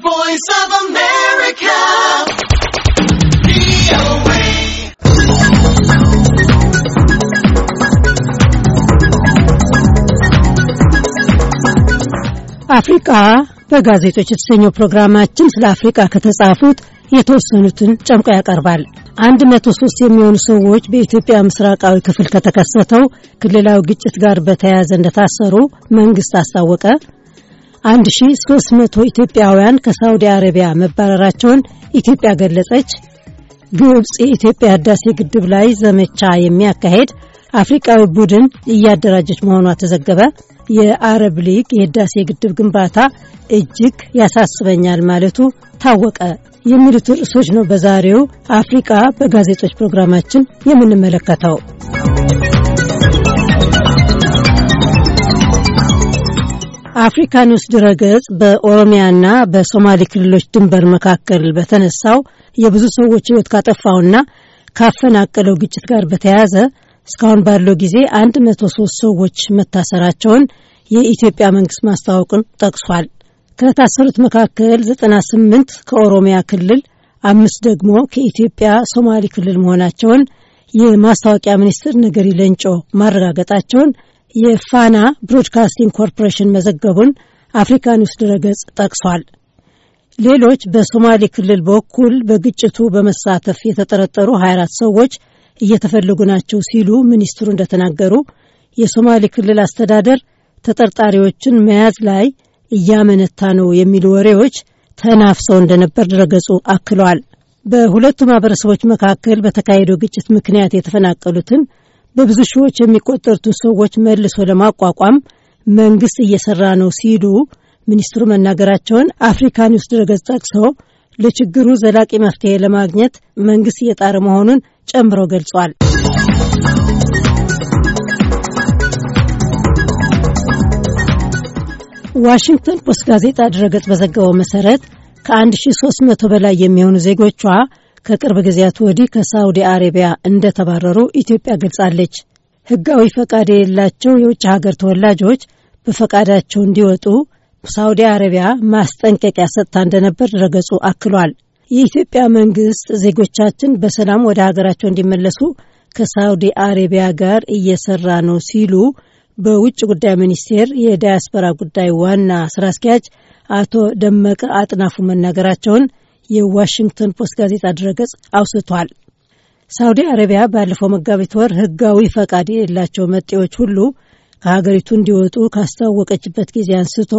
voice of America. አፍሪቃ በጋዜጦች የተሰኘው ፕሮግራማችን ስለ አፍሪቃ ከተጻፉት የተወሰኑትን ጨምቆ ያቀርባል። 103 የሚሆኑ ሰዎች በኢትዮጵያ ምስራቃዊ ክፍል ከተከሰተው ክልላዊ ግጭት ጋር በተያያዘ እንደታሰሩ መንግስት አስታወቀ። 1300 ኢትዮጵያውያን ከሳውዲ አረቢያ መባረራቸውን ኢትዮጵያ ገለጸች። ግብጽ የኢትዮጵያ ህዳሴ ግድብ ላይ ዘመቻ የሚያካሄድ አፍሪቃዊ ቡድን እያደራጀች መሆኗ ተዘገበ። የአረብ ሊግ የህዳሴ ግድብ ግንባታ እጅግ ያሳስበኛል ማለቱ ታወቀ። የሚሉት ርዕሶች ነው በዛሬው አፍሪቃ በጋዜጦች ፕሮግራማችን የምንመለከተው። አፍሪካ ኒውስ ድረገጽ በኦሮሚያና በሶማሌ ክልሎች ድንበር መካከል በተነሳው የብዙ ሰዎች ህይወት ካጠፋውና ካፈናቀለው ግጭት ጋር በተያያዘ እስካሁን ባለው ጊዜ 103 ሰዎች መታሰራቸውን የኢትዮጵያ መንግስት ማስታወቁን ጠቅሷል። ከታሰሩት መካከል 98 ከኦሮሚያ ክልል፣ አምስት ደግሞ ከኢትዮጵያ ሶማሌ ክልል መሆናቸውን የማስታወቂያ ሚኒስትር ነገሪ ለንጮ ማረጋገጣቸውን የፋና ብሮድካስቲንግ ኮርፖሬሽን መዘገቡን አፍሪካ ኒውስ ድረገጽ ጠቅሷል። ሌሎች በሶማሌ ክልል በኩል በግጭቱ በመሳተፍ የተጠረጠሩ 24 ሰዎች እየተፈለጉ ናቸው ሲሉ ሚኒስትሩ እንደተናገሩ የሶማሌ ክልል አስተዳደር ተጠርጣሪዎችን መያዝ ላይ እያመነታ ነው የሚሉ ወሬዎች ተናፍሰው እንደነበር ድረገጹ አክለዋል። በሁለቱ ማህበረሰቦች መካከል በተካሄደው ግጭት ምክንያት የተፈናቀሉትን በብዙ ሺዎች የሚቆጠሩትን ሰዎች መልሶ ለማቋቋም መንግስት እየሰራ ነው ሲሉ ሚኒስትሩ መናገራቸውን አፍሪካ ኒውስ ድረገጽ ጠቅሶ ለችግሩ ዘላቂ መፍትሄ ለማግኘት መንግስት እየጣረ መሆኑን ጨምሮ ገልጿል። ዋሽንግተን ፖስት ጋዜጣ ድረገጽ በዘገበው መሰረት ከ1300 በላይ የሚሆኑ ዜጎቿ ከቅርብ ጊዜያት ወዲህ ከሳውዲ አረቢያ እንደተባረሩ ኢትዮጵያ ገልጻለች። ሕጋዊ ፈቃድ የሌላቸው የውጭ ሀገር ተወላጆች በፈቃዳቸው እንዲወጡ ሳውዲ አረቢያ ማስጠንቀቂያ ሰጥታ እንደነበር ድረገጹ አክሏል። የኢትዮጵያ መንግስት ዜጎቻችን በሰላም ወደ ሀገራቸው እንዲመለሱ ከሳውዲ አረቢያ ጋር እየሰራ ነው ሲሉ በውጭ ጉዳይ ሚኒስቴር የዳያስፖራ ጉዳይ ዋና ስራ አስኪያጅ አቶ ደመቀ አጥናፉ መናገራቸውን የዋሽንግተን ፖስት ጋዜጣ ድረገጽ አውስቷል። ሳውዲ አረቢያ ባለፈው መጋቢት ወር ህጋዊ ፈቃድ የሌላቸው መጤዎች ሁሉ ከሀገሪቱ እንዲወጡ ካስታወቀችበት ጊዜ አንስቶ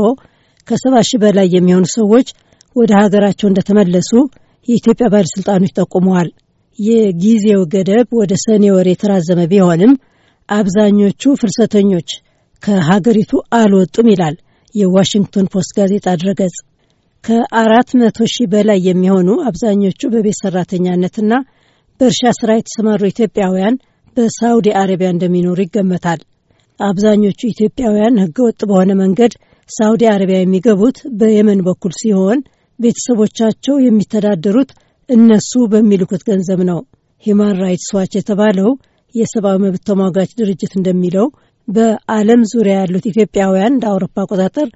ከሰባ ሺህ በላይ የሚሆኑ ሰዎች ወደ ሀገራቸው እንደተመለሱ የኢትዮጵያ ባለሥልጣኖች ጠቁመዋል። የጊዜው ገደብ ወደ ሰኔ ወር የተራዘመ ቢሆንም አብዛኞቹ ፍልሰተኞች ከሀገሪቱ አልወጡም ይላል የዋሽንግተን ፖስት ጋዜጣ ድረገጽ። ከአራት መቶ ሺህ በላይ የሚሆኑ አብዛኞቹ በቤት ሰራተኛነትና በእርሻ ስራ የተሰማሩ ኢትዮጵያውያን በሳውዲ አረቢያ እንደሚኖሩ ይገመታል። አብዛኞቹ ኢትዮጵያውያን ህገወጥ በሆነ መንገድ ሳውዲ አረቢያ የሚገቡት በየመን በኩል ሲሆን ቤተሰቦቻቸው የሚተዳደሩት እነሱ በሚልኩት ገንዘብ ነው። ሂማን ራይትስ ዋች የተባለው የሰብአዊ መብት ተሟጋች ድርጅት እንደሚለው በዓለም ዙሪያ ያሉት ኢትዮጵያውያን እንደ አውሮፓ አቆጣጠር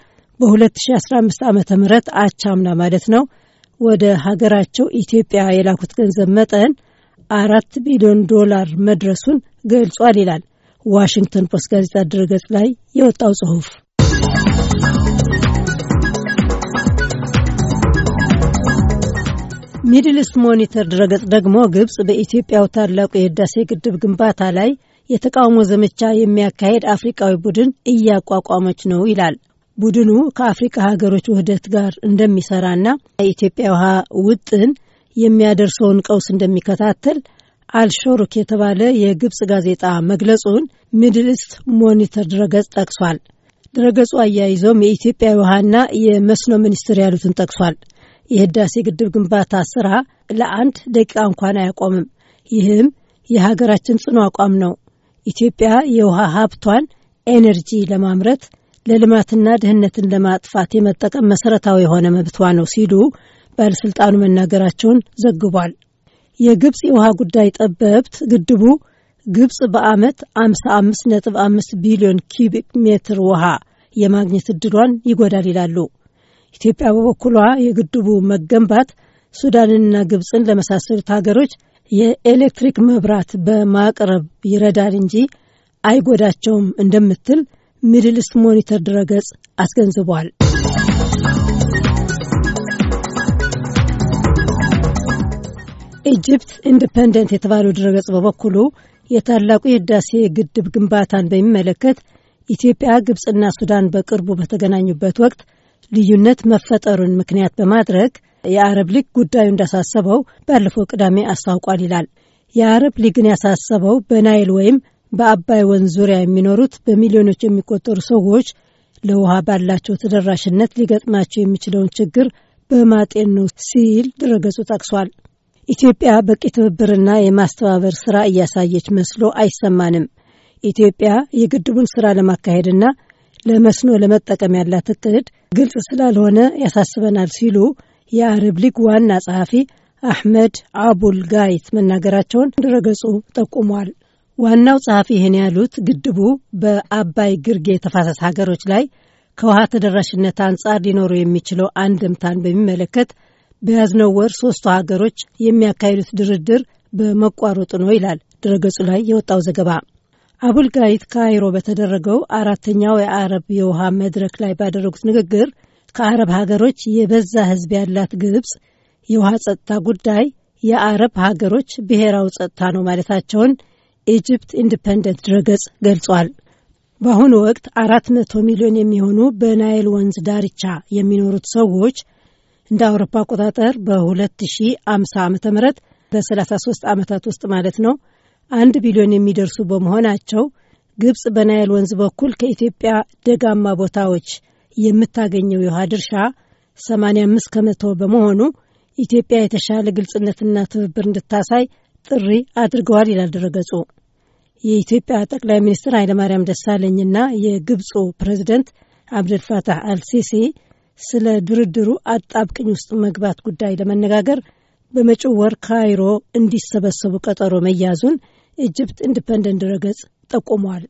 በ2015 ዓ ም አቻምና ማለት ነው ወደ ሀገራቸው ኢትዮጵያ የላኩት ገንዘብ መጠን አራት ቢሊዮን ዶላር መድረሱን ገልጿል ይላል ዋሽንግተን ፖስት ጋዜጣ ድረገጽ ላይ የወጣው ጽሑፍ። ሚድል ኢስት ሞኒተር ድረገጽ ደግሞ ግብጽ በኢትዮጵያው ታላቁ የህዳሴ ግድብ ግንባታ ላይ የተቃውሞ ዘመቻ የሚያካሄድ አፍሪቃዊ ቡድን እያቋቋመች ነው ይላል። ቡድኑ ከአፍሪካ ሀገሮች ውህደት ጋር እንደሚሰራና የኢትዮጵያ ውሃ ውጥን የሚያደርሰውን ቀውስ እንደሚከታተል አልሾሩክ የተባለ የግብጽ ጋዜጣ መግለጹን ሚድል ኢስት ሞኒተር ድረገጽ ጠቅሷል። ድረገጹ አያይዞም የኢትዮጵያ ውሃና የመስኖ ሚኒስትር ያሉትን ጠቅሷል። የህዳሴ ግድብ ግንባታ ስራ ለአንድ ደቂቃ እንኳን አያቆምም። ይህም የሀገራችን ጽኑ አቋም ነው። ኢትዮጵያ የውሃ ሀብቷን ኤነርጂ ለማምረት ለልማትና ድህነትን ለማጥፋት የመጠቀም መሰረታዊ የሆነ መብቷ ነው ሲሉ ባለሥልጣኑ መናገራቸውን ዘግቧል። የግብፅ የውሃ ጉዳይ ጠበብት ግድቡ ግብፅ በዓመት 55.5 ቢሊዮን ኪቢክ ሜትር ውሃ የማግኘት እድሏን ይጎዳል ይላሉ። ኢትዮጵያ በበኩሏ የግድቡ መገንባት ሱዳንንና ግብፅን ለመሳሰሉት ሀገሮች የኤሌክትሪክ መብራት በማቅረብ ይረዳል እንጂ አይጎዳቸውም እንደምትል ሚድል ኢስት ሞኒተር ድረገጽ አስገንዝቧል። ኢጅፕት ኢንዲፐንደንት የተባለው ድረገጽ በበኩሉ የታላቁ የህዳሴ ግድብ ግንባታን በሚመለከት ኢትዮጵያ፣ ግብፅና ሱዳን በቅርቡ በተገናኙበት ወቅት ልዩነት መፈጠሩን ምክንያት በማድረግ የአረብ ሊግ ጉዳዩ እንዳሳሰበው ባለፈው ቅዳሜ አስታውቋል ይላል። የአረብ ሊግን ያሳሰበው በናይል ወይም በአባይ ወንዝ ዙሪያ የሚኖሩት በሚሊዮኖች የሚቆጠሩ ሰዎች ለውሃ ባላቸው ተደራሽነት ሊገጥማቸው የሚችለውን ችግር በማጤን ነው ሲል ድረገጹ ጠቅሷል። ኢትዮጵያ በቂ ትብብርና የማስተባበር ስራ እያሳየች መስሎ አይሰማንም። ኢትዮጵያ የግድቡን ስራ ለማካሄድና ለመስኖ ለመጠቀም ያላት እቅድ ግልጽ ስላልሆነ ያሳስበናል ሲሉ የአረብ ሊግ ዋና ጸሐፊ አሕመድ አቡል ጋይት መናገራቸውን ድረገጹ ጠቁሟል። ዋናው ጸሐፊ ይህን ያሉት ግድቡ በአባይ ግርጌ የተፋሰስ ሀገሮች ላይ ከውሃ ተደራሽነት አንጻር ሊኖሩ የሚችለው አንድምታን በሚመለከት በያዝነው ወር ሶስቱ ሀገሮች የሚያካሂዱት ድርድር በመቋረጡ ነው ይላል ድረገጹ ላይ የወጣው ዘገባ። አቡልጋይት ካይሮ በተደረገው አራተኛው የአረብ የውሃ መድረክ ላይ ባደረጉት ንግግር ከአረብ ሀገሮች የበዛ ሕዝብ ያላት ግብፅ የውሃ ጸጥታ ጉዳይ የአረብ ሀገሮች ብሔራዊ ጸጥታ ነው ማለታቸውን ኢጅፕት ኢንዲፐንደንት ድረገጽ ገልጿል። በአሁኑ ወቅት አራት መቶ ሚሊዮን የሚሆኑ በናይል ወንዝ ዳርቻ የሚኖሩት ሰዎች እንደ አውሮፓ አቆጣጠር በ2050 ዓ ም በ33 ዓመታት ውስጥ ማለት ነው አንድ ቢሊዮን የሚደርሱ በመሆናቸው ግብፅ በናይል ወንዝ በኩል ከኢትዮጵያ ደጋማ ቦታዎች የምታገኘው የውሃ ድርሻ 85 ከመቶ በመሆኑ ኢትዮጵያ የተሻለ ግልጽነትና ትብብር እንድታሳይ ጥሪ አድርገዋል ይላል ድረገጹ። የኢትዮጵያ ጠቅላይ ሚኒስትር ኃይለማርያም ደሳለኝና የግብፁ ፕሬዚደንት አብደልፋታህ አልሲሲ ስለ ድርድሩ አጣብቅኝ ውስጥ መግባት ጉዳይ ለመነጋገር በመጪው ወር ካይሮ እንዲሰበሰቡ ቀጠሮ መያዙን ኢጅፕት ኢንዲፐንደንት ድረገጽ ጠቁሟል።